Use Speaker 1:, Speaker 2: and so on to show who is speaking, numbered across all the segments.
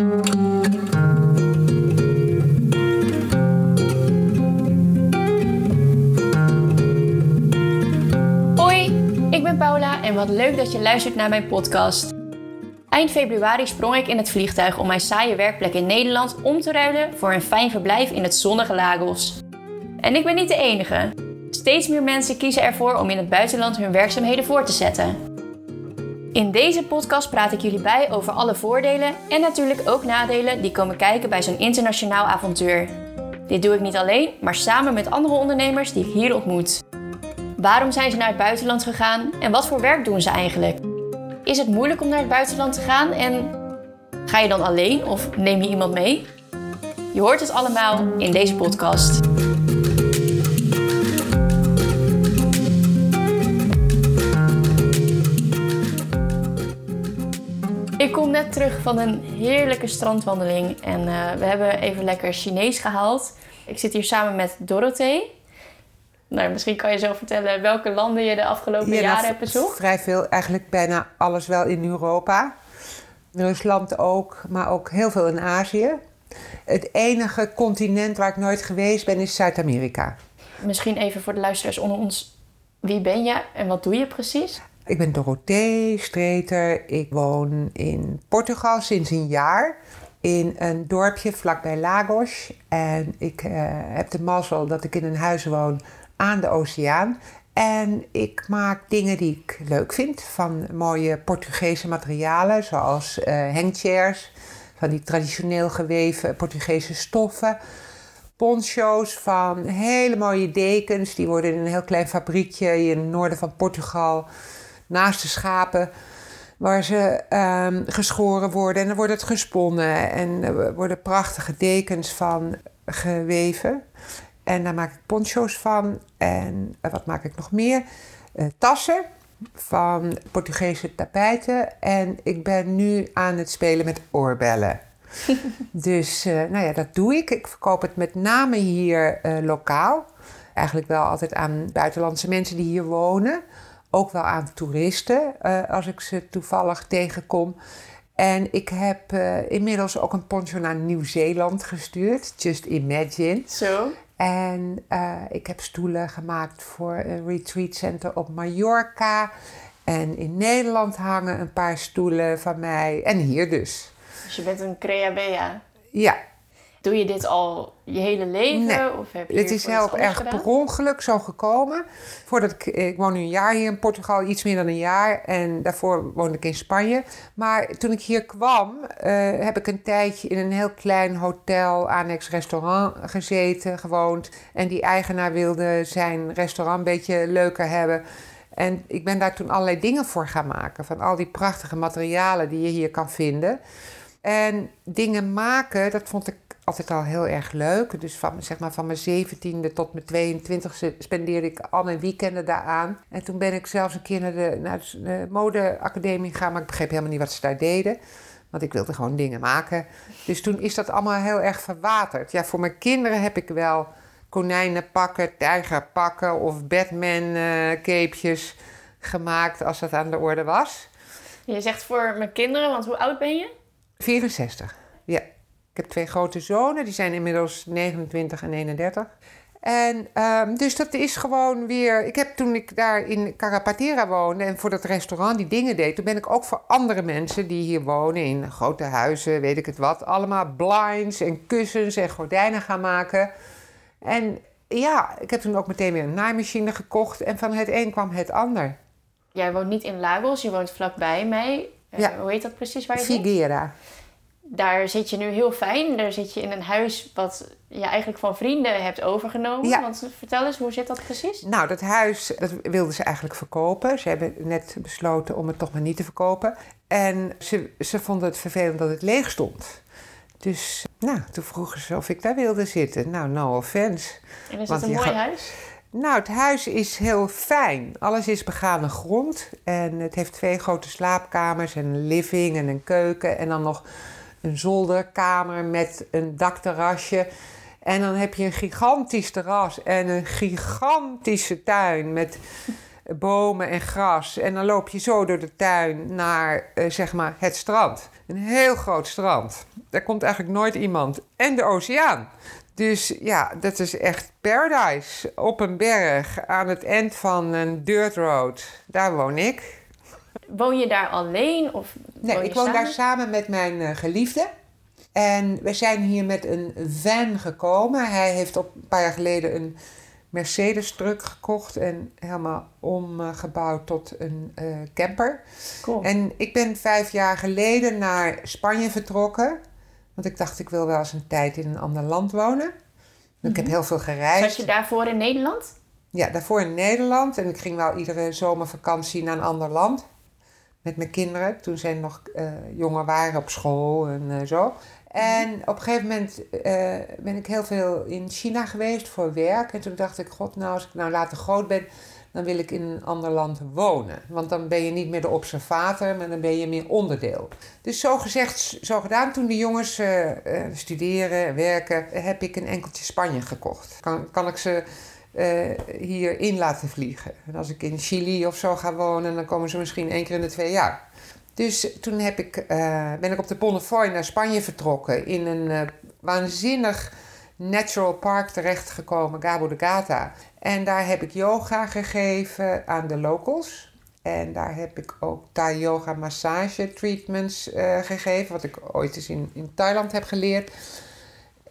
Speaker 1: Hoi, ik ben Paula en wat leuk dat je luistert naar mijn podcast. Eind februari sprong ik in het vliegtuig om mijn saaie werkplek in Nederland om te ruilen voor een fijn verblijf in het zonnige Lagos. En ik ben niet de enige. Steeds meer mensen kiezen ervoor om in het buitenland hun werkzaamheden voor te zetten. In deze podcast praat ik jullie bij over alle voordelen en natuurlijk ook nadelen die komen kijken bij zo'n internationaal avontuur. Dit doe ik niet alleen, maar samen met andere ondernemers die ik hier ontmoet. Waarom zijn ze naar het buitenland gegaan en wat voor werk doen ze eigenlijk? Is het moeilijk om naar het buitenland te gaan en ga je dan alleen of neem je iemand mee? Je hoort het allemaal in deze podcast. Ik kom net terug van een heerlijke strandwandeling en eh, we hebben even lekker Chinees gehaald. Ik zit hier samen met Dorothee. Nou, misschien kan je zo vertellen welke landen je de afgelopen
Speaker 2: Ja,
Speaker 1: jaren hebt bezocht.
Speaker 2: Vrij veel, eigenlijk bijna alles wel in Europa. Rusland ook, maar ook heel veel in Azië. Het enige continent waar ik nooit geweest ben is Zuid-Amerika.
Speaker 1: Misschien even voor de luisteraars onder ons. Wie ben je en wat doe je precies?
Speaker 2: Ik ben Dorothee Streeter. Ik woon in Portugal sinds een jaar. In een dorpje vlakbij Lagos. En ik eh, heb de mazzel dat ik in een huis woon aan de oceaan. En ik maak dingen die ik leuk vind. Van mooie Portugese materialen, zoals eh hangchairs. Van die traditioneel geweven Portugese stoffen. Poncho's van hele mooie dekens. Die worden in een heel klein fabriekje in het noorden van Portugal. Naast de schapen waar ze ehm, geschoren worden. En dan wordt het gesponnen. En er worden prachtige dekens van geweven. En daar maak ik poncho's van. En eh, wat maak ik nog meer? Eh, tassen van Portugese tapijten. En ik ben nu aan het spelen met oorbellen. dus eh, nou ja, dat doe ik. Ik verkoop het met name hier lokaal. Eigenlijk wel altijd aan buitenlandse mensen die hier wonen. Ook wel aan toeristen, eh, als ik ze toevallig tegenkom. En ik heb eh, inmiddels ook een poncho naar Nieuw-Zeeland gestuurd. Just imagine.
Speaker 1: Zo.
Speaker 2: En eh, ik heb stoelen gemaakt voor een retreat center op Mallorca. En in Nederland hangen een paar stoelen van mij. En hier dus.
Speaker 1: Dus je bent een creabea.
Speaker 2: Ja,
Speaker 1: Doe je dit al je hele leven?
Speaker 2: Nee.
Speaker 1: Of heb je
Speaker 2: het is heel erg
Speaker 1: gedaan?
Speaker 2: per ongeluk zo gekomen. Voordat ik, ik woon nu een jaar hier in Portugal, iets meer dan een jaar. En daarvoor woonde ik in Spanje. Maar toen ik hier kwam, eh, heb ik een tijdje in een heel klein hotel, annex restaurant gezeten, gewoond. En die eigenaar wilde zijn restaurant een beetje leuker hebben. En ik ben daar toen allerlei dingen voor gaan maken. Van al die prachtige materialen die je hier kan vinden. En dingen maken, dat vond ik altijd al heel erg leuk. Dus van, zeg maar, van mijn zeventiende tot mijn 22e spendeerde ik al mijn weekenden daaraan. En toen ben ik zelfs een keer naar de, naar de modeacademie gegaan, maar ik begreep helemaal niet wat ze daar deden. Want ik wilde gewoon dingen maken. Dus toen is dat allemaal heel erg verwaterd. Ja, voor mijn kinderen heb ik wel konijnenpakken, tijgerpakken of Batman-capejes gemaakt als dat aan de orde was.
Speaker 1: Je zegt voor mijn kinderen, want hoe oud ben je?
Speaker 2: 64, ja. Ik heb twee grote zonen, die zijn inmiddels 29 en 31. En ehm, dus dat is gewoon weer. Ik heb toen ik daar in Carapatera woonde en voor dat restaurant die dingen deed, toen ben ik ook voor andere mensen die hier wonen in grote huizen, weet ik het wat, allemaal blinds en kussens en gordijnen gaan maken. En ja, ik heb toen ook meteen weer een naaimachine gekocht en van het een kwam het ander.
Speaker 1: Jij woont niet in Lagos, je woont vlakbij mij. Eh,
Speaker 2: Ja.
Speaker 1: Hoe heet dat precies waar je woont?
Speaker 2: Figuera.
Speaker 1: Daar zit je nu heel fijn. Daar zit je in een huis wat je eigenlijk van vrienden hebt overgenomen.
Speaker 2: Ja.
Speaker 1: Want vertel eens, hoe zit dat precies?
Speaker 2: Nou, dat huis dat wilden ze eigenlijk verkopen. Ze hebben net besloten om het toch maar niet te verkopen. En ze, ze vonden het vervelend dat het leeg stond. Dus nou, toen vroegen ze of ik daar wilde zitten. Nou, no offense.
Speaker 1: En is
Speaker 2: Want
Speaker 1: het een mooi
Speaker 2: gaat-
Speaker 1: huis?
Speaker 2: Nou, het huis is heel fijn. Alles is begane grond. En het heeft twee grote slaapkamers en een living en een keuken. En dan nog een zolderkamer met een dakterrasje. En dan heb je een gigantisch terras en een gigantische tuin met bomen en gras. En dan loop je zo door de tuin naar eh, zeg maar het strand. Een heel groot strand. Daar komt eigenlijk nooit iemand. En de oceaan. Dus ja, dat is echt paradise. Op een berg aan het eind van een dirt road. Daar woon ik.
Speaker 1: Woon je daar alleen? Of
Speaker 2: Nee, ik woon
Speaker 1: samen?
Speaker 2: daar samen met mijn eh, geliefde. En we zijn hier met een van gekomen. Hij heeft op een paar jaar geleden een Mercedes truck gekocht en helemaal omgebouwd tot een eh, camper.
Speaker 1: Cool.
Speaker 2: En ik ben vijf jaar geleden naar Spanje vertrokken. Want ik dacht, ik wil wel eens een tijd in een ander land wonen. Ik heb heel veel gereisd.
Speaker 1: Zat je daarvoor in Nederland?
Speaker 2: Ja, daarvoor in Nederland. En ik ging wel iedere zomervakantie naar een ander land. Met mijn kinderen, toen zij nog eh, jonger waren op school en eh, zo. En op een gegeven moment eh, ben ik heel veel in China geweest voor werk. En toen dacht ik, god, nou als ik nou later groot ben, dan wil ik in een ander land wonen. Want dan ben je niet meer de observator, maar dan ben je meer onderdeel. Dus zo gezegd, zo gedaan. Toen de jongens eh, studeren, werken, heb ik een enkeltje Spanje gekocht. Kan, kan ik ze eh, hierin laten vliegen. En als ik in Chili of zo ga wonen, dan komen ze misschien één keer in de twee jaar. Dus toen heb ik, eh, ben ik op de Bonnefoy naar Spanje vertrokken. In een eh, waanzinnig natural park terechtgekomen, Cabo de Gata. En daar heb ik yoga gegeven aan de locals. En daar heb ik ook Thai yoga massage treatments gegeven. Wat ik ooit eens in, in Thailand heb geleerd.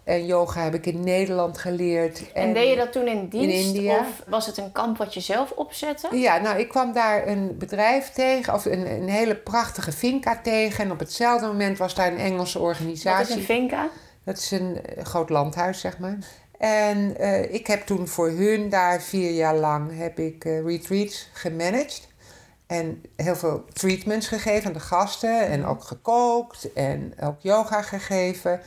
Speaker 2: En yoga heb ik in Nederland geleerd.
Speaker 1: En, deed je dat toen in dienst?
Speaker 2: India.
Speaker 1: Of was het een kamp wat je zelf opzette?
Speaker 2: Ja, nou, ik kwam daar een bedrijf tegen, of een, een hele prachtige finca tegen. En op hetzelfde moment was daar een Engelse
Speaker 1: Wat
Speaker 2: organisatie.
Speaker 1: is een finca?
Speaker 2: Dat is een eh, groot landhuis, zeg maar. En eh, ik heb toen voor hun daar vier jaar lang heb ik eh, retreats gemanaged. En heel veel treatments gegeven aan de gasten. En ook gekookt en ook yoga gegeven.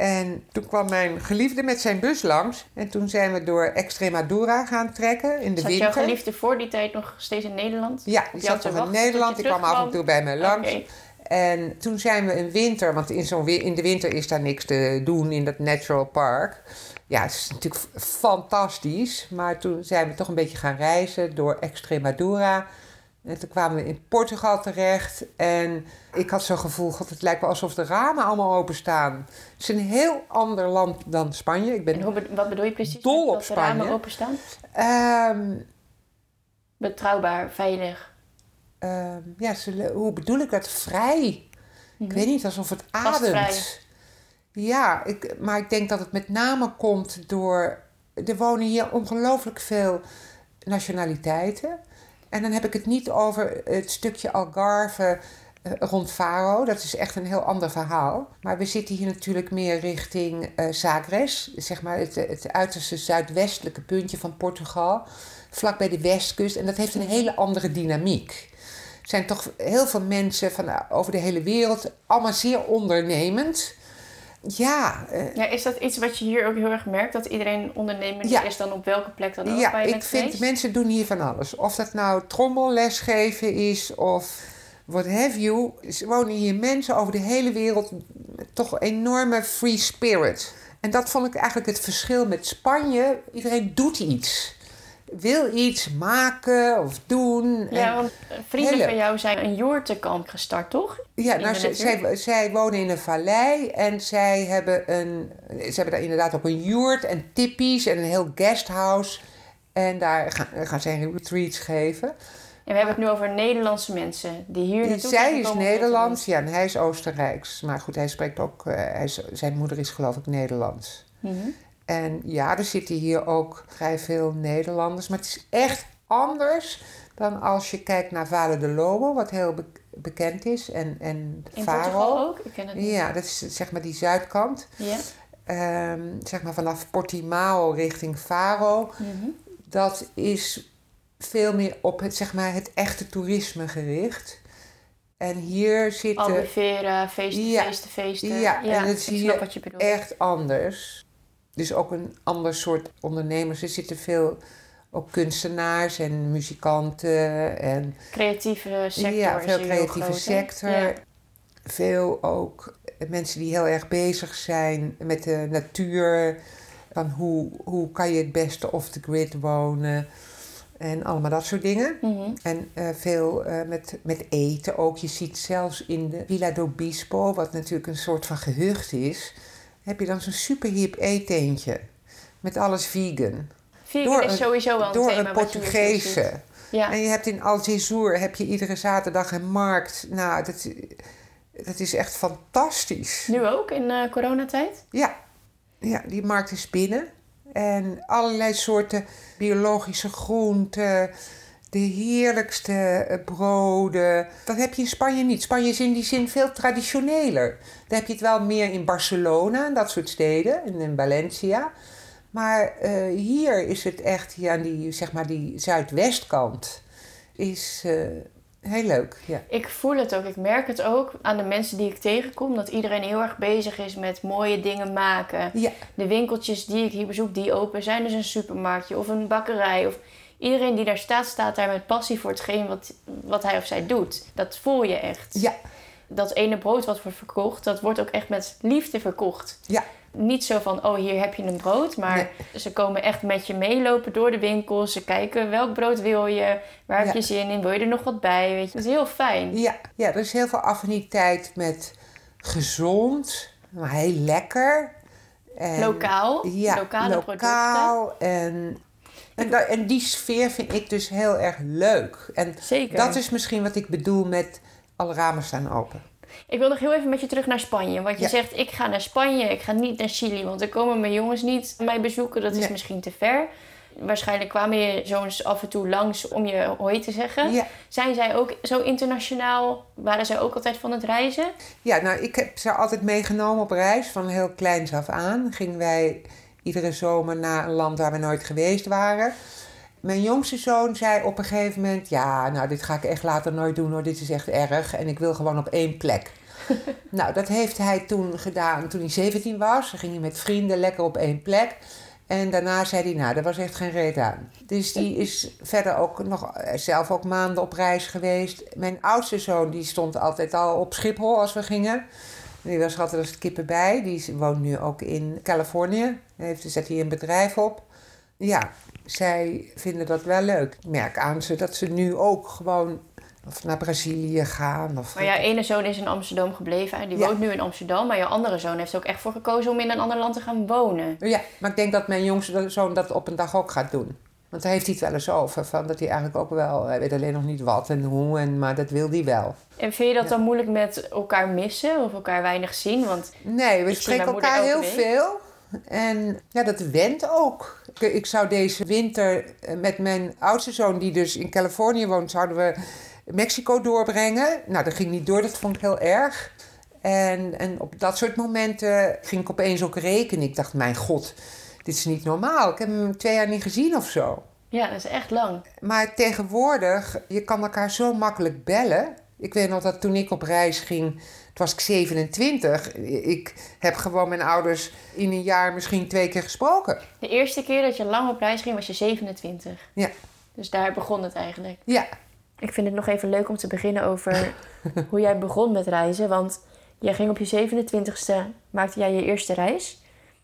Speaker 2: En toen kwam mijn geliefde met zijn bus langs. En toen zijn we door Extremadura gaan trekken in de
Speaker 1: Zat
Speaker 2: winter.
Speaker 1: jouw geliefde voor die tijd nog steeds in Nederland?
Speaker 2: Ja, die zat nog in Nederland. Die kwam af en toe bij mij langs. En toen zijn we in winter, want in, zo'n, in de winter is daar niks te doen in dat Natural Park. Ja, het is natuurlijk fantastisch. Maar toen zijn we toch een beetje gaan reizen door Extremadura. En toen kwamen we in Portugal terecht. En ik had zo'n gevoel, god, het lijkt wel alsof de ramen allemaal openstaan. Het is een heel ander land dan Spanje. Ik ben
Speaker 1: En hoe, wat bedoel je precies?
Speaker 2: Dol op
Speaker 1: dat de ramen
Speaker 2: Spanje.
Speaker 1: openstaan?
Speaker 2: Ehm,
Speaker 1: Betrouwbaar, veilig.
Speaker 2: ehm, ja, hoe bedoel ik dat? Vrij. Ik weet niet, alsof het
Speaker 1: Gastvrij.
Speaker 2: ademt. Ja, ik, maar ik denk dat het met name komt door... Er wonen hier ongelooflijk veel nationaliteiten. En dan heb ik het niet over het stukje Algarve eh, rond Faro. Dat is echt een heel ander verhaal. Maar we zitten hier natuurlijk meer richting eh Sagres. Zeg maar het, het uiterste zuidwestelijke puntje van Portugal. Vlak bij de westkust. En dat heeft een hele andere dynamiek. Er zijn toch heel veel mensen van eh, over de hele wereld. Allemaal zeer ondernemend. Ja, eh,
Speaker 1: Ja, is dat iets wat je hier ook heel erg merkt? Dat iedereen ondernemer
Speaker 2: Ja.
Speaker 1: is dan op welke plek dan ook
Speaker 2: Ja, ik vind mensen doen hier van alles. Of dat nou trommelles geven is of what have you. Wonen hier mensen over de hele wereld toch een enorme free spirit. En dat vond ik eigenlijk het verschil met Spanje. Iedereen doet iets. Wil iets maken of doen.
Speaker 1: Ja, want vrienden
Speaker 2: hele-
Speaker 1: van jou zijn een joortenkamp gestart, toch?
Speaker 2: Ja, nou, zij, zij wonen in een vallei en zij hebben, een, ze hebben daar inderdaad ook een yurt en tippies en een heel guesthouse. En daar gaan, gaan zij retreats geven.
Speaker 1: En we hebben het nu over Nederlandse mensen die hier naartoe
Speaker 2: Zij
Speaker 1: zijn
Speaker 2: is Nederlands, ja, en hij is Oostenrijks. Maar goed, hij spreekt ook, eh, hij is, zijn moeder is geloof ik Nederlands.
Speaker 1: Mhm.
Speaker 2: En ja, er zitten hier ook vrij veel Nederlanders. Maar het is echt anders dan als je kijkt naar Vale de Lobo, wat heel be- bekend is. En, en
Speaker 1: In
Speaker 2: Faro.
Speaker 1: Portugal ook? Ik ken het niet.
Speaker 2: Ja, dat is zeg maar die zuidkant.
Speaker 1: Ja.
Speaker 2: Ehm, zeg maar vanaf Portimao richting Faro.
Speaker 1: Mhm.
Speaker 2: Dat is veel meer op het, zeg maar, het echte toerisme gericht. En hier zitten
Speaker 1: Albufeira, feesten,
Speaker 2: Ja.
Speaker 1: feesten, feesten.
Speaker 2: Ja, en het is hier echt anders. Dus ook een ander soort ondernemers. Er zitten veel ook kunstenaars en muzikanten en
Speaker 1: Creatieve sector
Speaker 2: ja, veel creatieve
Speaker 1: groot,
Speaker 2: sector.
Speaker 1: Ja.
Speaker 2: Veel ook mensen die heel erg bezig zijn met de natuur. Van hoe, hoe kan je het beste off the grid wonen. En allemaal dat soort dingen.
Speaker 1: Mhm.
Speaker 2: En eh, veel eh, met, met eten ook. Je ziet zelfs in de Villa d'Obispo, wat natuurlijk een soort van gehucht is, heb je dan zo'n super hip eetentje. Met alles vegan.
Speaker 1: Vegan
Speaker 2: Door
Speaker 1: is
Speaker 2: een-
Speaker 1: sowieso wel een
Speaker 2: Door
Speaker 1: thema
Speaker 2: een. Portugese.
Speaker 1: Ja.
Speaker 2: En je hebt in Algezur heb je iedere zaterdag een markt. Nou, dat, dat is echt fantastisch.
Speaker 1: Nu ook in eh, coronatijd?
Speaker 2: Ja. ja, die markt is binnen. En allerlei soorten biologische groenten. De heerlijkste eh, broden. Dat heb je in Spanje niet. Spanje is in die zin veel traditioneler. Daar heb je het wel meer in Barcelona en dat soort steden. En in Valencia. Maar eh, hier is het echt, hier aan die, zeg maar, die zuidwestkant, is eh, heel leuk. Ja.
Speaker 1: Ik voel het ook, ik merk het ook aan de mensen die ik tegenkom, dat iedereen heel erg bezig is met mooie dingen maken.
Speaker 2: Ja,
Speaker 1: De winkeltjes die ik hier bezoek, die open zijn, dus een supermarktje of een bakkerij. Of iedereen die daar staat, staat daar met passie voor hetgeen wat, wat hij of zij doet. Dat voel je echt.
Speaker 2: ja,
Speaker 1: Dat ene brood wat wordt verkocht, dat wordt ook echt met liefde verkocht.
Speaker 2: ja,
Speaker 1: Niet zo van, oh hier heb je een brood, maar
Speaker 2: Nee.
Speaker 1: ze komen echt met je meelopen door de winkels. Ze kijken welk brood wil je, waar heb
Speaker 2: Ja.
Speaker 1: je zin in, wil je er nog wat bij, weet je. Dat is heel fijn.
Speaker 2: ja, ja. Er is heel veel affiniteit met gezond, maar heel lekker. En,
Speaker 1: Lokaal,
Speaker 2: Ja,
Speaker 1: lokale producten.
Speaker 2: lokaal. En, en, da- en die sfeer vind ik dus heel erg leuk. En
Speaker 1: Zeker.
Speaker 2: dat is misschien wat ik bedoel met alle ramen staan open.
Speaker 1: Ik wil nog heel even met je terug naar Spanje. Want je
Speaker 2: Ja.
Speaker 1: zegt, ik ga naar Spanje, ik ga niet naar Chili. Want er komen mijn jongens niet mij bezoeken, dat is misschien te ver. Waarschijnlijk kwamen je zoons af en toe langs om je hoi te zeggen.
Speaker 2: Ja.
Speaker 1: Zijn zij ook zo internationaal? Waren zij ook altijd van het reizen?
Speaker 2: Ja, nou, ik heb ze altijd meegenomen op reis. Van heel kleins af aan gingen wij iedere zomer naar een land waar we nooit geweest waren. Mijn jongste zoon zei op een gegeven moment... ja, nou, dit ga ik echt later nooit doen hoor, dit is echt erg. En ik wil gewoon op één plek. nou, dat heeft hij toen gedaan toen hij 17 was. Dan ging hij met vrienden lekker op één plek. En daarna zei hij, nou, daar was echt geen reet aan. Dus die is verder ook nog eh, zelf ook maanden op reis geweest. Mijn oudste zoon, die stond altijd al op Schiphol als we gingen. Die was altijd als kippen bij. Die woont nu ook in Californië. Heeft, zet hier een bedrijf op. Ja, zij vinden dat wel leuk. Ik merk aan ze dat ze nu ook gewoon of naar Brazilië gaan. Of
Speaker 1: Maar jouw ene zoon is in Amsterdam gebleven en die
Speaker 2: Ja.
Speaker 1: woont nu in Amsterdam. Maar jouw andere zoon heeft er ook echt voor gekozen om in een ander land te gaan wonen.
Speaker 2: Ja, maar ik denk dat mijn jongste zoon dat op een dag ook gaat doen. Want daar heeft hij het wel eens over. Van dat hij eigenlijk ook wel, hij weet alleen nog niet wat en hoe, en, maar dat wil hij wel.
Speaker 1: En vind je dat dan moeilijk met elkaar missen of elkaar weinig zien? Want
Speaker 2: Nee, we spreken elkaar heel
Speaker 1: week.
Speaker 2: veel. En ja, dat went ook. Ik, ik zou deze winter eh, met mijn oudste zoon, die dus in Californië woont, zouden we Mexico doorbrengen. Nou, dat ging niet door, dat vond ik heel erg. En, en op dat soort momenten ging ik opeens ook rekenen. Ik dacht, mijn god, dit is niet normaal. Ik heb hem twee jaar niet gezien of zo.
Speaker 1: ja, dat is echt lang.
Speaker 2: Maar tegenwoordig, je kan elkaar zo makkelijk bellen. Ik weet nog dat toen ik op reis ging, toen was ik 27. Ik heb gewoon mijn ouders in een jaar misschien twee keer gesproken.
Speaker 1: De eerste keer dat je lang op reis ging was je 27.
Speaker 2: Ja,
Speaker 1: Dus daar begon het eigenlijk.
Speaker 2: ja.
Speaker 1: Ik vind het nog even leuk om te beginnen over hoe jij begon met reizen. Want jij ging op je 27ste, maakte jij je eerste reis.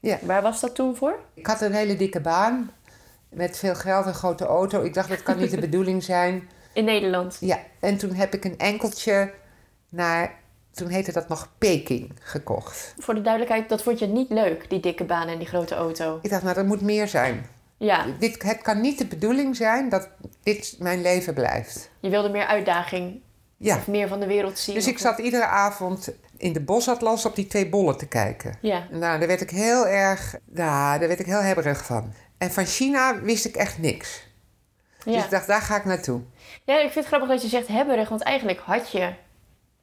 Speaker 2: Ja.
Speaker 1: Waar was dat toen voor?
Speaker 2: Ik had een hele dikke baan met veel geld en grote auto. Ik dacht, dat kan niet de bedoeling zijn.
Speaker 1: In Nederland.
Speaker 2: Ja, en toen heb ik een enkeltje naar, toen heette dat nog Peking, gekocht.
Speaker 1: Voor de duidelijkheid, dat vond je niet leuk, die dikke baan en die grote auto.
Speaker 2: Ik dacht, nou, dat moet meer zijn.
Speaker 1: Ja,
Speaker 2: Dit, het kan niet de bedoeling zijn dat dit mijn leven blijft.
Speaker 1: je wilde meer uitdaging.
Speaker 2: Ja,
Speaker 1: Of meer van de wereld zien.
Speaker 2: dus ik zat iedere avond in de bosatlas op die twee bollen te kijken.
Speaker 1: Ja,
Speaker 2: Nou, daar werd ik heel erg, nou, daar werd ik heel hebberig van. En van China wist ik echt niks. Dus
Speaker 1: ja.
Speaker 2: ik dacht, daar ga ik naartoe.
Speaker 1: ja, ik vind het grappig dat je zegt hebberig. Want eigenlijk had je,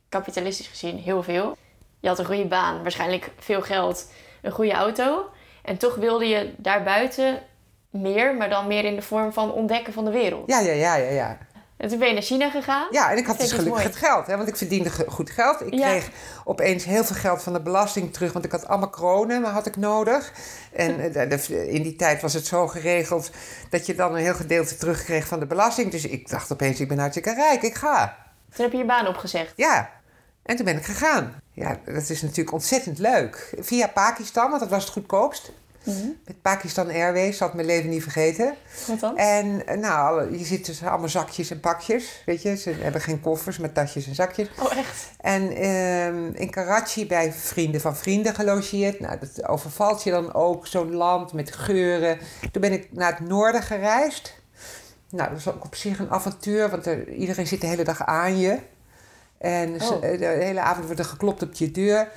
Speaker 1: kapitalistisch gezien, heel veel. Je had een goede baan, waarschijnlijk veel geld, een goede auto. En toch wilde je daarbuiten meer, maar dan meer in de vorm van ontdekken van de wereld.
Speaker 2: Ja, ja, ja, ja, ja.
Speaker 1: En toen ben je naar China gegaan.
Speaker 2: Ja, en ik had dus gelukkig het geld, hè, want ik verdiende goed geld. Ik
Speaker 1: Ja.
Speaker 2: kreeg opeens heel veel geld van de belasting terug, want ik had allemaal kronen, maar had ik nodig. En eh, de- de- in die tijd was het zo geregeld dat je dan een heel gedeelte terugkreeg van de belasting. Dus ik dacht opeens, ik ben hartstikke rijk, ik ga.
Speaker 1: Toen heb je je baan opgezegd.
Speaker 2: Ja, en toen ben ik gegaan. Ja, dat is natuurlijk ontzettend leuk. Via Pakistan, want dat was het goedkoopst.
Speaker 1: Mhm.
Speaker 2: Met Pakistan Airways, zal ik mijn leven niet vergeten.
Speaker 1: Wat dan?
Speaker 2: En eh, nou, je ziet dus allemaal zakjes en pakjes, weet je. Ze hebben geen koffers met tasjes en zakjes.
Speaker 1: Oh, echt?
Speaker 2: En ehm, in Karachi bij vrienden van vrienden gelogeerd. Nou, dat overvalt je dan ook, zo'n land met geuren. Toen ben ik naar het noorden gereisd. Nou, dat was ook op zich een avontuur, want er, iedereen zit de hele dag aan je. En
Speaker 1: Oh.
Speaker 2: de hele avond wordt er geklopt op je deur.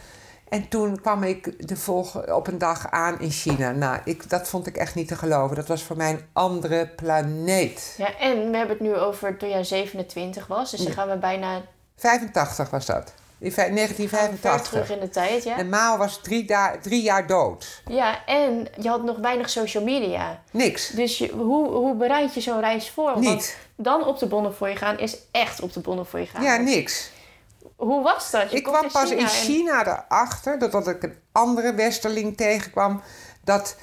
Speaker 2: En toen kwam ik de volgende, op een dag aan in China. Nou, ik, dat vond ik echt niet te geloven. Dat was voor mij een andere planeet.
Speaker 1: Ja, en we hebben het nu over toen jij 27 was. Dus dan gaan we bijna
Speaker 2: 85 was dat. In vij-
Speaker 1: ver terug
Speaker 2: 1985.
Speaker 1: in de tijd, ja?
Speaker 2: En Mao was drie, jaar dood.
Speaker 1: Ja, en je had nog weinig social media.
Speaker 2: Niks.
Speaker 1: Dus je, hoe, hoe bereid je zo'n reis voor? Want
Speaker 2: Niet.
Speaker 1: dan op de Bonnefoy gaan is echt op de Bonnefoy gaan.
Speaker 2: Ja, niks.
Speaker 1: Hoe was dat? Je
Speaker 2: Ik kwam pas in
Speaker 1: en-
Speaker 2: China erachter, doordat ik een andere westerling tegenkwam, dat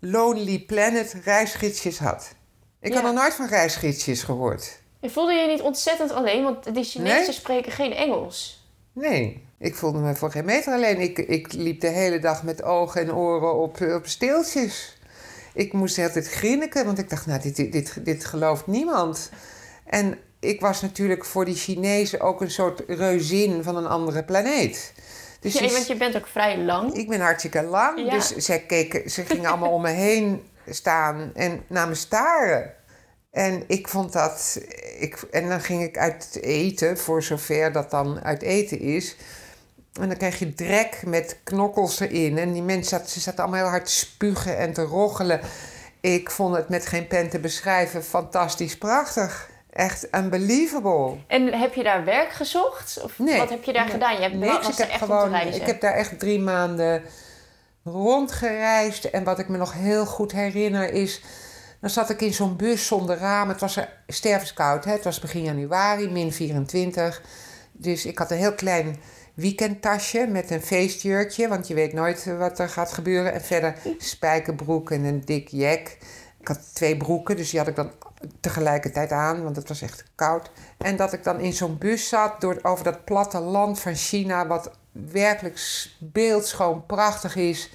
Speaker 2: Lonely Planet reisgidsjes had. Ik had nog nooit van reisgidsjes gehoord.
Speaker 1: En voelde je je niet ontzettend alleen? Want die Chinezen
Speaker 2: Nee.
Speaker 1: spreken geen Engels.
Speaker 2: Nee, ik voelde me voor geen meter alleen. Ik, ik liep de hele dag met ogen en oren op, op steeltjes. Ik moest altijd grinniken, want ik dacht, nou, dit, dit, dit, dit gelooft niemand. En ik was natuurlijk voor die Chinezen ook een soort reuzin van een andere planeet. Dus
Speaker 1: Ja, want je bent ook vrij lang.
Speaker 2: ik ben hartstikke lang,
Speaker 1: Ja.
Speaker 2: dus zij keken, ze gingen allemaal om me heen staan en naar me staren. En ik vond dat. Ik, en dan ging ik uit eten, voor zover dat dan uit eten is. En dan krijg je drek met knokkels erin. En die mensen zaten, ze zaten allemaal heel hard te spugen en te roggelen. Ik vond het met geen pen te beschrijven fantastisch prachtig. Echt unbelievable.
Speaker 1: En heb je daar werk gezocht? Of
Speaker 2: Nee.
Speaker 1: wat heb je daar
Speaker 2: Nee.
Speaker 1: gedaan? Je hebt
Speaker 2: Niks.
Speaker 1: was
Speaker 2: Ik heb,
Speaker 1: echt
Speaker 2: gewoon, ik heb daar echt drie maanden rondgereisd. En wat ik me nog heel goed herinner is... Dan zat ik in zo'n bus zonder raam. Het was er stervenskoud. Hè? Het was begin januari, min 24. Dus ik had een heel klein weekendtasje met een feestjurkje. Want je weet nooit eh, wat er gaat gebeuren. En verder spijkerbroek en een dik jack. Ik had twee broeken, dus die had ik dan tegelijkertijd aan, want het was echt koud. En dat ik dan in zo'n bus zat door, over dat platte land van China, wat werkelijk beeldschoon prachtig is.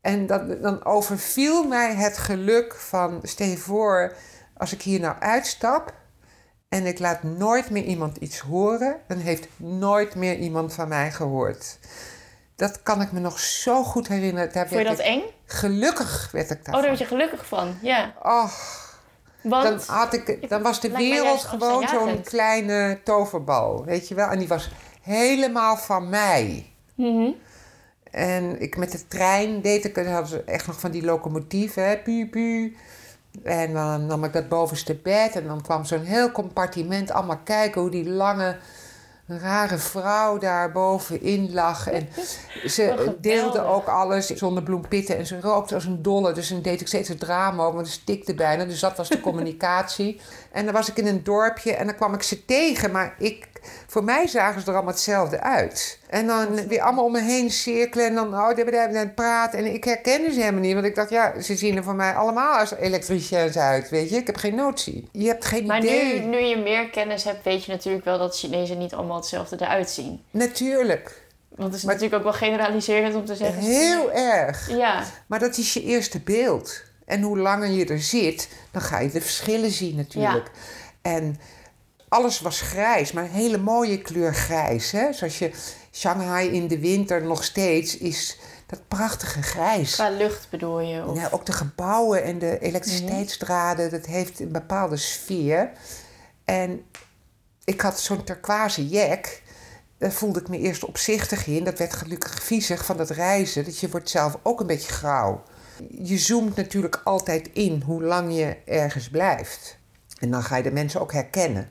Speaker 2: En dat, dan overviel mij het geluk van, stel je voor, als ik hier nou uitstap en ik laat nooit meer iemand iets horen, dan heeft nooit meer iemand van mij gehoord. Dat kan ik me nog zo goed herinneren. Daar
Speaker 1: Vond je
Speaker 2: werd
Speaker 1: dat
Speaker 2: ik-
Speaker 1: eng?
Speaker 2: Gelukkig werd ik
Speaker 1: Oh,
Speaker 2: daarvan.
Speaker 1: daar word je gelukkig van. Ja.
Speaker 2: Och,
Speaker 1: Want
Speaker 2: dan, had ik, dan was de wereld gewoon zo'n kleine toverbal, weet je wel. En die was helemaal van mij.
Speaker 1: Mhm.
Speaker 2: En ik met de trein deed ik, hadden ze echt nog van die locomotieven, hè, pu pu. En dan nam ik dat bovenste bed en dan kwam zo'n heel compartiment allemaal kijken hoe die lange, rare vrouw daar bovenin lag. En ze deelde ook alles zonder bloempitten en ze rookte als een dolle. Dus dan deed ik steeds het drama over, want het stikte bijna. Dus dat was de communicatie. En dan was ik in een dorpje en dan kwam ik ze tegen, maar ik, voor mij zagen ze er allemaal hetzelfde uit. En dan weer allemaal om me heen cirkelen en dan oh, daar praten. En ik herkende ze helemaal niet, want ik dacht, ja, ze zien er voor mij allemaal als elektriciëns uit, weet je. Ik heb geen notie. Je hebt geen
Speaker 1: Maar nu,
Speaker 2: idee.
Speaker 1: nu je meer kennis hebt, weet je natuurlijk wel dat Chinezen niet allemaal hetzelfde eruit zien.
Speaker 2: Natuurlijk.
Speaker 1: Want het is
Speaker 2: Maar-
Speaker 1: natuurlijk ook wel generaliserend om te zeggen.
Speaker 2: Heel erg.
Speaker 1: Ja,
Speaker 2: Maar dat is je eerste beeld. En hoe langer je er zit, dan ga je de verschillen zien natuurlijk. En alles was grijs, maar een hele mooie kleur grijs. Hè? Zoals je Shanghai in de winter nog steeds is dat prachtige grijs.
Speaker 1: qua lucht bedoel je. Of...
Speaker 2: Ja, ook de gebouwen en de elektriciteitsdraden, dat heeft een bepaalde sfeer. En ik had zo'n turquoise jack. Daar voelde ik me eerst opzichtig in. Dat werd gelukkig viezig van het reizen. Dat je wordt zelf ook een beetje grauw. Je zoomt natuurlijk altijd in hoe lang je ergens blijft. En dan ga je de mensen ook herkennen.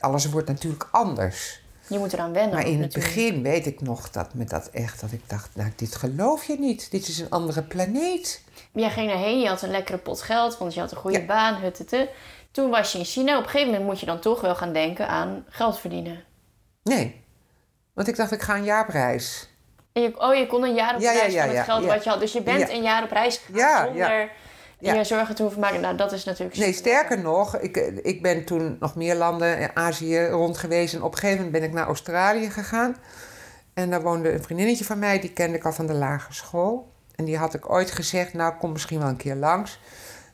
Speaker 2: Alles wordt natuurlijk anders.
Speaker 1: Je moet eraan wennen.
Speaker 2: Maar in het
Speaker 1: natuurlijk.
Speaker 2: begin weet ik nog dat me dat echt, dat ik dacht, nou dit geloof je niet. Dit is een andere planeet.
Speaker 1: Jij ging erheen, je had een lekkere pot geld, want je had een goede
Speaker 2: Ja.
Speaker 1: baan, huttete. Toen was je in China. Op een gegeven moment moet je dan toch wel gaan denken aan geld verdienen.
Speaker 2: Nee, want ik dacht ik ga een jaar op reis.
Speaker 1: En je, oh, je kon een jaar op
Speaker 2: Ja,
Speaker 1: reis
Speaker 2: ja,
Speaker 1: van het geld wat je had. Dus je bent een jaar op reis gegaan
Speaker 2: Ja,
Speaker 1: zonder
Speaker 2: Ja.
Speaker 1: je zorgen te hoeven maken. Nou, dat is natuurlijk...
Speaker 2: Nee, sterker nog, ik, ik ben toen nog meer landen in Azië rond geweest. En op een gegeven moment ben ik naar Australië gegaan. En daar woonde een vriendinnetje van mij, die kende ik al van de lagere school. En die had ik ooit gezegd, nou kom misschien wel een keer langs.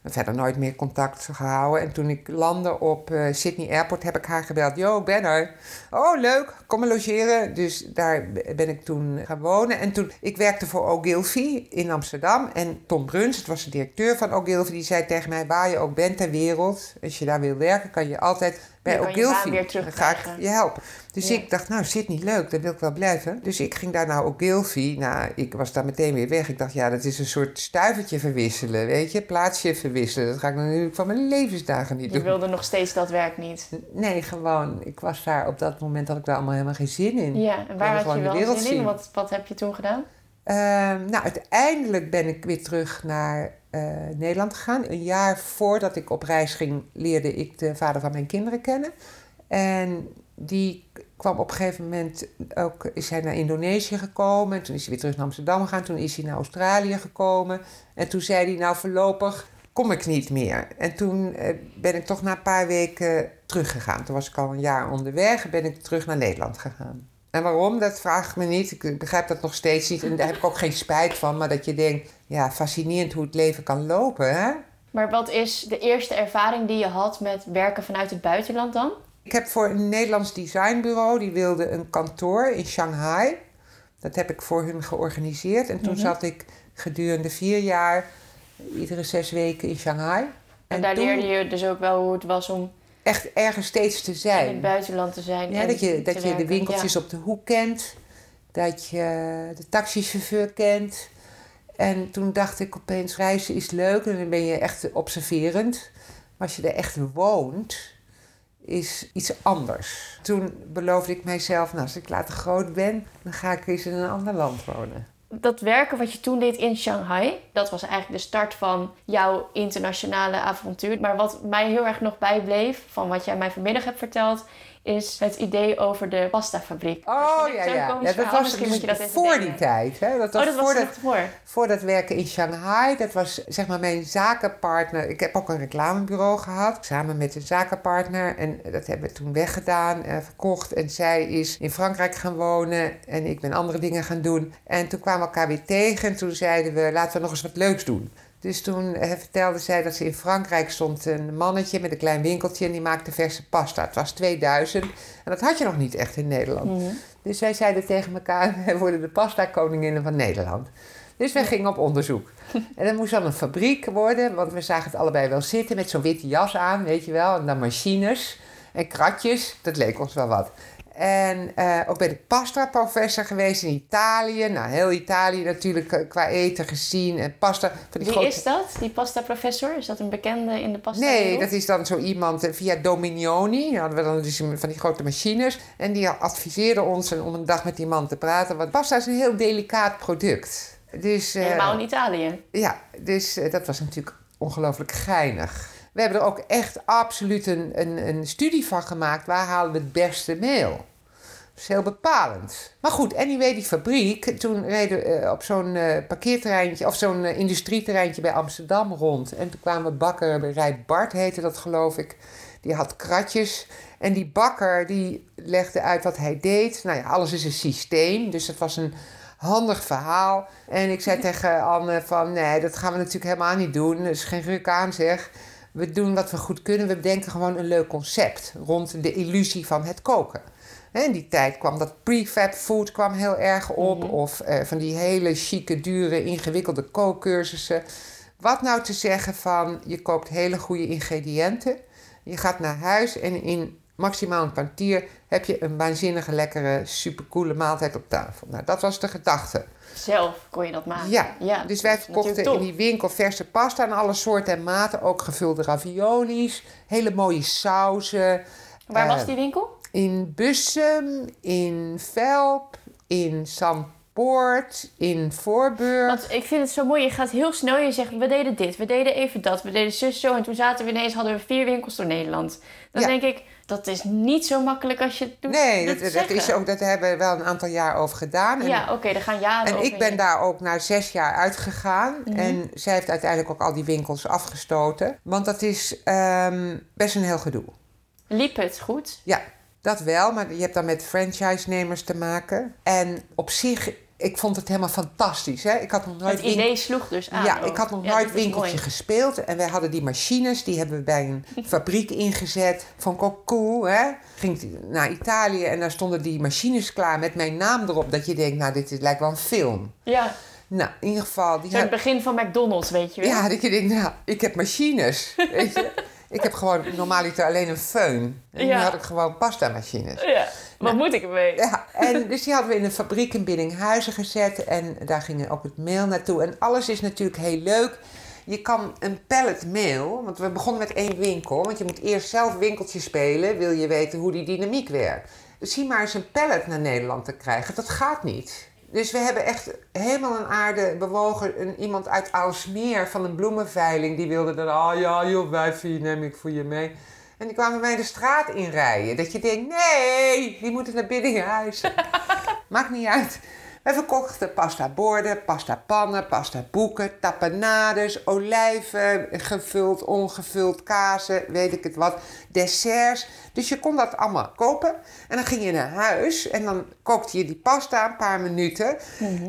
Speaker 2: Verder nooit meer contact gehouden. En toen ik landde op uh, Sydney Airport heb ik haar gebeld. Yo, ik ben er. Oh, leuk. Kom maar logeren. Dus daar ben ik toen gaan wonen. En toen, ik werkte voor Ogilvy in Amsterdam. En Tom Bruns, het was de directeur van Ogilvy, die zei tegen mij... waar je ook bent ter wereld, als je daar wil werken, kan je altijd bij Ogilvy. Ga ik je helpen. Dus ik dacht, nou, zit niet leuk, dan wil ik wel blijven. Dus ik ging daar naar Ogilvy. Nou, ik was daar meteen weer weg. Ik dacht, ja, dat is een soort stuivertje verwisselen, weet je? Plaatsje verwisselen. Dat ga ik natuurlijk van mijn levensdagen niet doen.
Speaker 1: Je wilde nog steeds dat werk niet?
Speaker 2: Nee, gewoon. Ik was daar, op dat moment had ik daar allemaal helemaal geen zin in.
Speaker 1: Ja, en waar had je wel zin in? Wat, wat heb je toen gedaan?
Speaker 2: Ehm, nou, uiteindelijk ben ik weer terug naar uh, Nederland gegaan. Een jaar voordat ik op reis ging, leerde ik de vader van mijn kinderen kennen. En die kwam op een gegeven moment ook, is hij naar Indonesië gekomen. Toen is hij weer terug naar Amsterdam gegaan. Toen is hij naar Australië gekomen. En toen zei hij, nou voorlopig kom ik niet meer. En toen eh, ben ik toch na een paar weken teruggegaan. Toen was ik al een jaar onderweg en ben ik terug naar Nederland gegaan. En waarom, dat vraag ik me niet. Ik begrijp dat nog steeds niet. En daar heb ik ook geen spijt van. Maar dat je denkt, ja, fascinerend hoe het leven kan lopen, hè?
Speaker 1: Maar wat is de eerste ervaring die je had met werken vanuit het buitenland dan?
Speaker 2: Ik heb voor een Nederlands designbureau, die wilde een kantoor in Shanghai. Dat heb ik voor hun georganiseerd. En toen mhm. zat ik gedurende vier jaar, iedere zes weken in Shanghai. En,
Speaker 1: en daar leerde je dus ook wel hoe het was om
Speaker 2: echt ergens steeds te zijn. In
Speaker 1: het buitenland te zijn.
Speaker 2: Ja, dat je, dat je de winkeltjes op de hoek kent. Dat je de taxichauffeur kent. En toen dacht ik opeens, reizen is leuk. En dan ben je echt observerend. Maar als je er echt woont, is iets anders. Toen beloofde ik mijzelf, nou, als ik later groot ben... dan ga ik eens in een ander land wonen
Speaker 1: dat werken wat je toen deed in Shanghai, dat was eigenlijk de start van jouw internationale avontuur. Maar wat mij heel erg nog bijbleef van wat jij mij vanmiddag hebt verteld, is het idee over de pastafabriek.
Speaker 2: Oh dus ja, ja. ja. Dat was misschien moet je dat voor die tijd. Hè?
Speaker 1: Dat was, oh, dat voor, dat, voor.
Speaker 2: voor dat werken in Shanghai. Dat was zeg maar mijn zakenpartner. Ik heb ook een reclamebureau gehad. Samen met een zakenpartner. En dat hebben we toen weggedaan, eh, verkocht. En zij is in Frankrijk gaan wonen. En ik ben andere dingen gaan doen. En toen kwamen we elkaar weer tegen. En toen zeiden we, laten we nog eens wat leuks doen. Dus toen eh, vertelde zij dat ze in Frankrijk stond een mannetje met een klein winkeltje en die maakte verse pasta. Het was 2000 en dat had je nog niet echt in Nederland. Mhm. Dus wij zeiden tegen elkaar: wij worden de pasta-koninginnen van Nederland. Dus wij gingen op onderzoek. En dat moest dan een fabriek worden, want we zagen het allebei wel zitten met zo'n witte jas aan, weet je wel. En dan machines en kratjes. Dat leek ons wel wat. En uh, ook ben ik pasta-professor geweest in Italië. Nou, heel Italië natuurlijk eh, qua eten gezien. En pasta.
Speaker 1: Van die Wie is dat, die pasta-professor? Is dat een bekende in de pasta?
Speaker 2: Nee, dat is dan zo iemand eh, via Dominioni. Dan hadden we dan dus van die grote machines. En die adviseerde ons om een dag met die man te praten. Want pasta is een heel delicaat product. Dus,
Speaker 1: Helemaal in Italië.
Speaker 2: Ja, dus dat was natuurlijk ongelooflijk geinig. We hebben er ook echt absoluut een, een, een studie van gemaakt. Waar halen we het beste meel? Dat is heel bepalend. Maar goed, anyway, die fabriek. Toen reden we uh, op zo'n uh, parkeerterreintje of zo'n uh, industrieterreintje bij Amsterdam rond. En toen kwamen bakkerij Bart, heette dat geloof ik. Die had kratjes. En die bakker die legde uit wat hij deed. Nou ja, alles is een systeem. Dus het was een handig verhaal. En ik zei tegen Anne van... Nee, dat gaan we natuurlijk helemaal niet doen. Dat is geen ruk aan zeg we doen wat we goed kunnen. We bedenken gewoon een leuk concept rond de illusie van het koken. In die tijd kwam dat prefab food kwam heel erg op. Mhm. Of eh, van die hele chique, dure, ingewikkelde kookcursussen. Wat nou te zeggen van je koopt hele goede ingrediënten. Je gaat naar huis en in maximaal een kwartier heb je een waanzinnige, lekkere, supercoole maaltijd op tafel. Nou, dat was de gedachte.
Speaker 1: Zelf kon je dat maken.
Speaker 2: Ja, dus wij verkochten in die winkel verse pasta en alle soorten en maten. Ook gevulde raviolis, hele mooie sauzen.
Speaker 1: Waar was eh, die winkel?
Speaker 2: In Bussum, in Velp, in San Poort, in Voorburg.
Speaker 1: Want ik vind het zo mooi. Je gaat heel snel. Je zegt, we deden dit, we deden even dat, we deden zus zo. En toen zaten we ineens, hadden we vier winkels door Nederland. Dan denk ik, dat is niet zo makkelijk als je het doet.
Speaker 2: Nee, dat, dat, is ook, dat hebben we wel een aantal jaar over gedaan.
Speaker 1: En, ja, oké, okay, daar gaan jaren
Speaker 2: En ik ben daar ook na zes jaar uitgegaan. Mhm. En zij heeft uiteindelijk ook al die winkels afgestoten. Want dat is um, best een heel gedoe.
Speaker 1: Liep het goed?
Speaker 2: Ja, dat wel. Maar je hebt dan met franchise-nemers te maken. En op zich ik vond het helemaal fantastisch. Hè? Ik had nog nooit
Speaker 1: Het idee sloeg dus aan.
Speaker 2: ja,
Speaker 1: ook.
Speaker 2: ik had nog
Speaker 1: Ja,
Speaker 2: nooit winkeltje
Speaker 1: mooi.
Speaker 2: gespeeld. En wij hadden die machines, die hebben we bij een fabriek ingezet. Vond ik ook cool, hè. Ging naar Italië en daar stonden die machines klaar met mijn naam erop. Dat je denkt, nou, dit is- lijkt wel een film.
Speaker 1: Ja,
Speaker 2: Nou, in ieder geval... Die
Speaker 1: zo het begin van McDonald's, weet je wel.
Speaker 2: ja, dat je denkt, nou, ik heb machines, weet je. Ik heb gewoon normaliter alleen een föhn. En nu
Speaker 1: Ja.
Speaker 2: had ik gewoon pasta-machines.
Speaker 1: Ja, Wat moet ik ermee?
Speaker 2: Ja, en dus die hadden we in een fabriek in Biddinghuizen gezet. En daar ging ook het mail naartoe. En alles is natuurlijk heel leuk. Je kan een pallet mail, want we begonnen met één winkel. Want je moet eerst zelf winkeltje spelen, wil je weten hoe die dynamiek werkt. Dus zie maar eens een pallet naar Nederland te krijgen, dat gaat niet. Dus we hebben echt helemaal een aarde bewogen. Een, iemand uit Aalsmeer van een bloemenveiling, die wilde dan... Ah ja, joh, wijfie, neem ik voor je mee. En die kwamen mij de straat inrijden. Dat je denkt, nee, die moeten naar Biddinghuizen. Maakt niet uit. We verkochten pasta borden, pasta pannen, pasta boeken, tapenades, olijven, gevuld, ongevuld, kazen, weet ik het wat, desserts. Dus je kon dat allemaal kopen. En dan ging je naar huis en dan kookte je die pasta een paar minuten.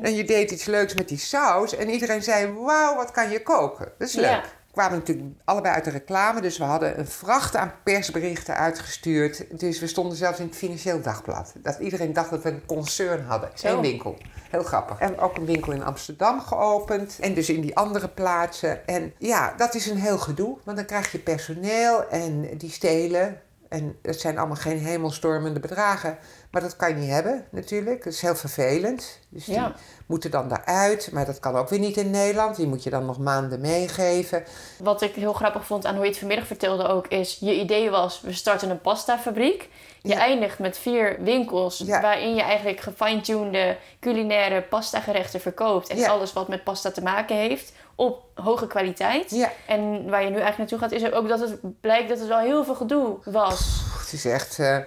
Speaker 2: En je deed iets leuks met die saus. En iedereen zei, wauw, wat kan je koken? Dat is leuk.
Speaker 1: Ja.
Speaker 2: We kwamen natuurlijk allebei uit de reclame, dus we hadden een vracht aan persberichten uitgestuurd. Dus we stonden zelfs in het Financieel Dagblad. Dat iedereen dacht dat we een concern hadden.
Speaker 1: Zo.
Speaker 2: Een winkel. Heel grappig. En ook een winkel in Amsterdam geopend. En dus in die andere plaatsen. En ja, dat is een heel gedoe. Want dan krijg je personeel en die stelen. En het zijn allemaal geen hemelstormende bedragen. Maar dat kan je niet hebben natuurlijk. Dat is heel vervelend. Dus die
Speaker 1: Ja.
Speaker 2: moeten dan daaruit. Maar dat kan ook weer niet in Nederland. Die moet je dan nog maanden meegeven.
Speaker 1: Wat ik heel grappig vond aan hoe je het vanmiddag vertelde ook, is je idee was, we starten een pastafabriek. Je
Speaker 2: Ja.
Speaker 1: eindigt met vier winkels
Speaker 2: Ja.
Speaker 1: waarin je eigenlijk gefine-tunede culinaire pastagerechten verkoopt. En alles wat met pasta te maken heeft op hoge kwaliteit.
Speaker 2: Ja.
Speaker 1: En waar je nu eigenlijk naartoe gaat, is er ook dat het blijkt dat het wel heel veel gedoe was.
Speaker 2: Het is echt... eh,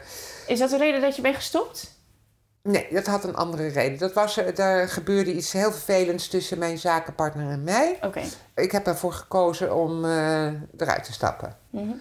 Speaker 1: Is dat de reden dat je bent gestopt?
Speaker 2: Nee, dat had een andere reden. Dat was, eh, daar gebeurde iets heel vervelends tussen mijn zakenpartner en mij.
Speaker 1: Oké.
Speaker 2: Ik heb ervoor gekozen om eh, eruit te stappen.
Speaker 1: Mhm.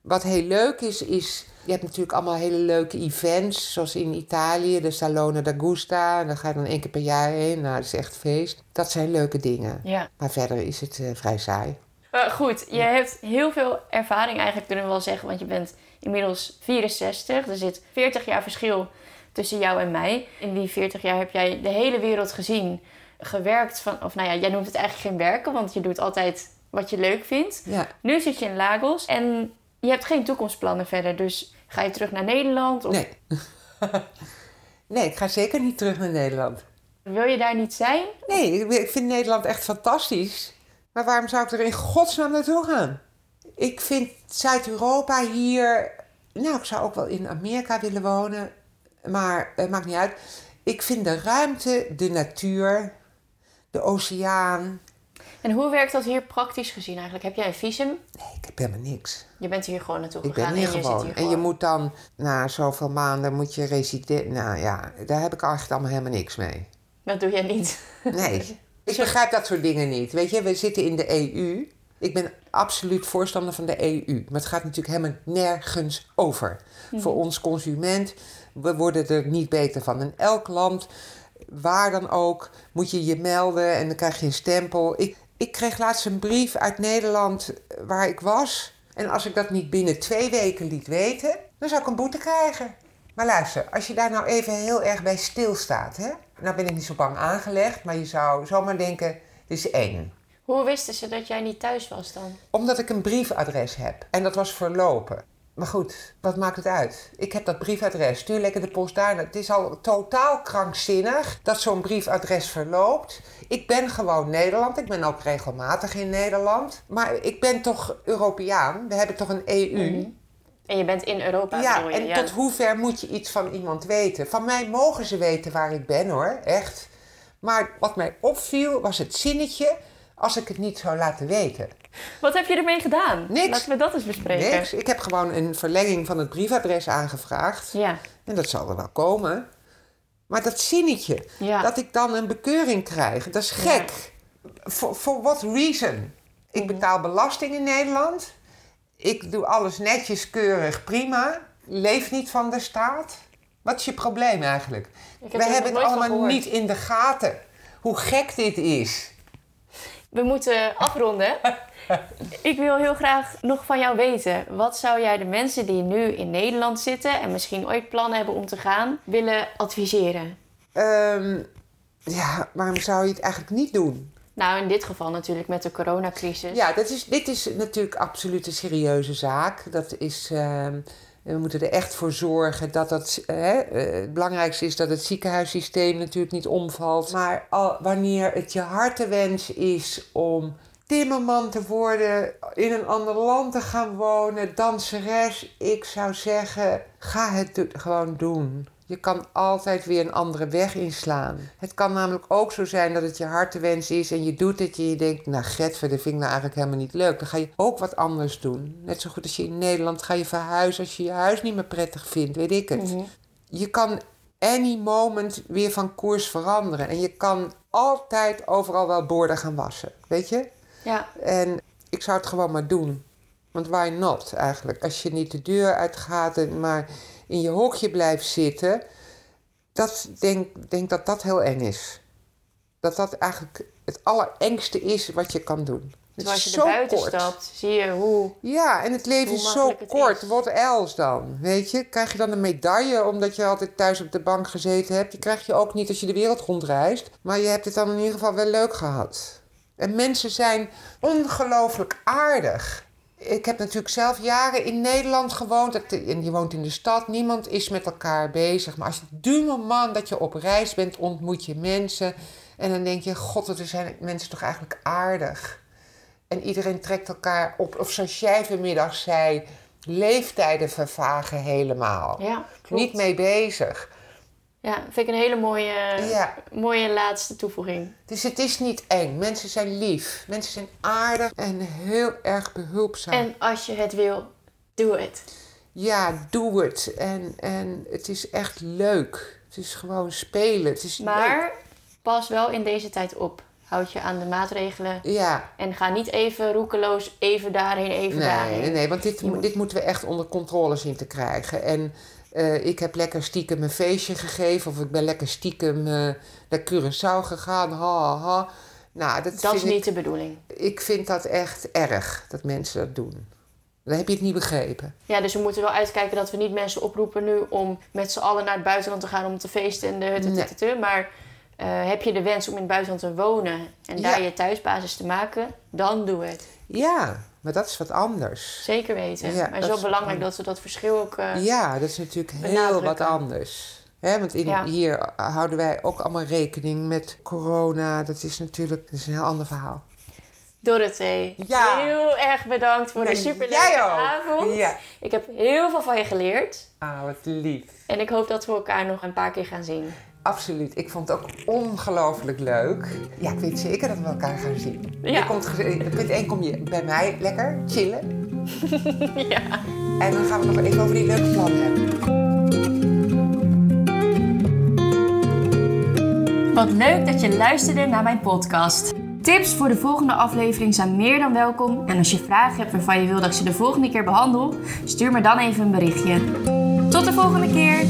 Speaker 2: Wat heel leuk is, is... Je hebt natuurlijk allemaal hele leuke events. Zoals in Italië, de Salone d'Agusta. En daar ga je dan één keer per jaar heen. Nou, dat is echt feest. Dat zijn leuke dingen.
Speaker 1: Ja.
Speaker 2: Maar verder is het eh, vrij saai.
Speaker 1: Maar goed, je hebt heel veel ervaring eigenlijk, kunnen we wel zeggen. Want je bent inmiddels 64. Er zit 40 jaar verschil tussen jou en mij. In die 40 jaar heb jij de hele wereld gezien. Gewerkt van, of nou ja, jij noemt het eigenlijk geen werken. Want je doet altijd wat je leuk vindt.
Speaker 2: Ja.
Speaker 1: Nu zit je in Lagos en je hebt geen toekomstplannen verder. Dus ga je terug naar Nederland? Of
Speaker 2: Nee. nee, ik ga zeker niet terug naar Nederland.
Speaker 1: wil je daar niet zijn?
Speaker 2: Nee, ik vind Nederland echt fantastisch. Maar waarom zou ik er in godsnaam naartoe gaan? Ik vind Zuid-Europa hier... Nou, ik zou ook wel in Amerika willen wonen. Maar het maakt niet uit. Ik vind de ruimte, de natuur, de oceaan...
Speaker 1: En hoe werkt dat hier praktisch gezien eigenlijk? Heb jij een visum?
Speaker 2: Nee, ik heb helemaal niks.
Speaker 1: Je bent hier gewoon naartoe
Speaker 2: Ik
Speaker 1: gegaan
Speaker 2: ben hier
Speaker 1: en je zit
Speaker 2: gewoon.
Speaker 1: hier
Speaker 2: En je moet dan na zoveel maanden moet je resideren. Nou ja, daar heb ik eigenlijk allemaal helemaal niks mee.
Speaker 1: Dat doe jij niet.
Speaker 2: Nee, ik begrijp dat soort dingen niet. Weet je, we zitten in de EU. Ik ben absoluut voorstander van de EU. Maar het gaat natuurlijk helemaal nergens over. Voor ons consument, we worden er niet beter van. In elk land, waar dan ook, moet je je melden en dan krijg je een stempel. Ik, ik kreeg laatst een brief uit Nederland eh, waar ik was. En als ik dat niet binnen twee weken liet weten, dan zou ik een boete krijgen. Maar luister, als je daar nou even heel erg bij stilstaat, hè? Nou ben ik niet zo bang aangelegd, maar je zou zomaar denken, dit is eng.
Speaker 1: Hoe wisten ze dat jij niet thuis was dan?
Speaker 2: Omdat ik een briefadres heb. En dat was verlopen. Maar goed, wat maakt het uit? Ik heb dat briefadres. Stuur lekker de post daar. Het is al totaal krankzinnig dat zo'n briefadres verloopt. Ik ben gewoon Nederland. Ik ben ook regelmatig in Nederland. Maar ik ben toch Europeaan. We hebben toch een EU.
Speaker 1: Mhm. En je bent in Europa,
Speaker 2: Ja,
Speaker 1: je?
Speaker 2: en tot hoe ver moet je iets van iemand weten? Van mij mogen ze weten waar ik ben hoor, echt. Maar wat mij opviel was het zinnetje als ik het niet zou laten weten.
Speaker 1: Wat heb je ermee gedaan?
Speaker 2: Niks.
Speaker 1: Laten we dat eens bespreken.
Speaker 2: Niks. Ik heb gewoon een verlenging van het briefadres aangevraagd.
Speaker 1: Ja.
Speaker 2: En dat zal er wel komen. Maar dat zinnetje,
Speaker 1: Ja.
Speaker 2: dat ik dan een bekeuring krijg, dat is gek. For, for what reason? Ik betaal belasting in Nederland. Ik doe alles netjes, keurig, prima. Leef niet van de staat. Wat is je probleem eigenlijk?
Speaker 1: Heb
Speaker 2: We hebben het allemaal niet in de gaten. Hoe gek dit is.
Speaker 1: We moeten afronden. Ik wil heel graag nog van jou weten. Wat zou jij de mensen die nu in Nederland zitten en misschien ooit plannen hebben om te gaan, willen adviseren?
Speaker 2: Ehm, ja, waarom zou je het eigenlijk niet doen?
Speaker 1: Nou, in dit geval natuurlijk met de coronacrisis.
Speaker 2: Ja, dat is, dit is natuurlijk absoluut een serieuze zaak. Dat is, ehm, we moeten er echt voor zorgen dat dat... eh, eh, het belangrijkste is dat het ziekenhuissysteem natuurlijk niet omvalt. Maar wanneer het je hartewens is om timmerman te worden... in een ander land te gaan wonen, danseres... ik zou zeggen, ga het gewoon doen. Je kan altijd weer een andere weg inslaan. Het kan namelijk ook zo zijn dat het je hartewens is en je doet het en je denkt, nou Getver, dat vind ik nou eigenlijk helemaal niet leuk. Dan ga je ook wat anders doen. Net zo goed als je in Nederland ga je verhuizen als je je huis niet meer prettig vindt, weet ik het.
Speaker 1: Mhm.
Speaker 2: Je kan any moment weer van koers veranderen. En je kan altijd overal wel borden gaan wassen, weet je?
Speaker 1: Ja,
Speaker 2: En ik zou het gewoon maar doen. Want why not eigenlijk? Als je niet de deur uitgaat, en maar in je hokje blijft zitten, dat denk, denk dat dat heel eng is. Dat dat eigenlijk het allerengste is wat je kan doen.
Speaker 1: Dus als je er buiten
Speaker 2: kort.
Speaker 1: stapt, zie je hoe...
Speaker 2: Ja, en het leven is zo kort.
Speaker 1: is.
Speaker 2: Wat else dan? Weet je? Krijg je dan een medaille omdat je altijd thuis op de bank gezeten hebt? Die krijg je ook niet als je de wereld rondreist. Maar je hebt het dan in ieder geval wel leuk gehad. En mensen zijn ongelooflijk aardig. Ik heb natuurlijk zelf jaren in Nederland gewoond. En je woont in de stad. Niemand is met elkaar bezig. Maar als je dumme man dat je op reis bent, ontmoet je mensen. En dan denk je, god, wat zijn mensen toch eigenlijk aardig. En iedereen trekt elkaar op. Of zoals jij vanmiddag zei, leeftijden vervagen helemaal.
Speaker 1: Ja, klopt.
Speaker 2: Niet mee bezig.
Speaker 1: Ja, vind ik een hele mooie,
Speaker 2: Ja.
Speaker 1: mooie laatste toevoeging.
Speaker 2: Dus het is niet eng. Mensen zijn lief. Mensen zijn aardig en heel erg behulpzaam.
Speaker 1: En als je het wil, doe het.
Speaker 2: Ja, doe het. En, en het is echt leuk. Het is gewoon spelen. Het is leuk.
Speaker 1: Maar pas wel in deze tijd op. Houd je aan de maatregelen.
Speaker 2: Ja,
Speaker 1: En ga niet even roekeloos even daarheen, even
Speaker 2: nee,
Speaker 1: daarheen.
Speaker 2: nee, nee, want dit,
Speaker 1: moet-
Speaker 2: dit moeten we echt onder controle zien te krijgen. En eh, ik heb lekker stiekem een feestje gegeven. Of ik ben lekker stiekem eh, naar Curaçao gegaan. Ha, ha, ha. Nou, dat,
Speaker 1: Dat is niet de bedoeling.
Speaker 2: ik, vind dat echt erg, dat mensen dat doen. Dan heb je het niet begrepen.
Speaker 1: Ja, dus we moeten wel uitkijken dat we niet mensen oproepen nu om met z'n allen naar het buitenland te gaan om te feesten en de hutte
Speaker 2: Nee.
Speaker 1: Maar eh, heb je de wens om in het buitenland te wonen en daar
Speaker 2: Ja.
Speaker 1: je thuisbasis te maken, dan doe het.
Speaker 2: Ja, maar dat is wat anders.
Speaker 1: Zeker weten.
Speaker 2: Ja,
Speaker 1: maar het is
Speaker 2: dat
Speaker 1: wel
Speaker 2: is
Speaker 1: belangrijk dat we dat verschil ook... eh,
Speaker 2: Ja, dat is natuurlijk heel wat anders. Hè, want in,
Speaker 1: Ja.
Speaker 2: hier houden wij ook allemaal rekening met corona. Dat is natuurlijk dat is een heel ander verhaal.
Speaker 1: Dorothee,
Speaker 2: Ja.
Speaker 1: heel erg bedankt voor de superleuke
Speaker 2: jij ook.
Speaker 1: avond.
Speaker 2: Ja.
Speaker 1: Ik heb heel veel van je geleerd.
Speaker 2: Ah, wat lief.
Speaker 1: En ik hoop dat we elkaar nog een paar keer gaan zien.
Speaker 2: Absoluut. Ik vond het ook ongelooflijk leuk. Ja, ik weet zeker dat we elkaar gaan zien.
Speaker 1: Ja.
Speaker 2: Je komt, ge- punt 1 kom je bij mij lekker chillen.
Speaker 1: ja.
Speaker 2: En dan gaan we nog even over die leuke plannen hebben.
Speaker 1: Wat leuk dat je luisterde naar mijn podcast. Tips voor de volgende aflevering zijn meer dan welkom. En als je vragen hebt waarvan je wil dat ik ze de volgende keer behandel, stuur me dan even een berichtje. Tot de volgende keer!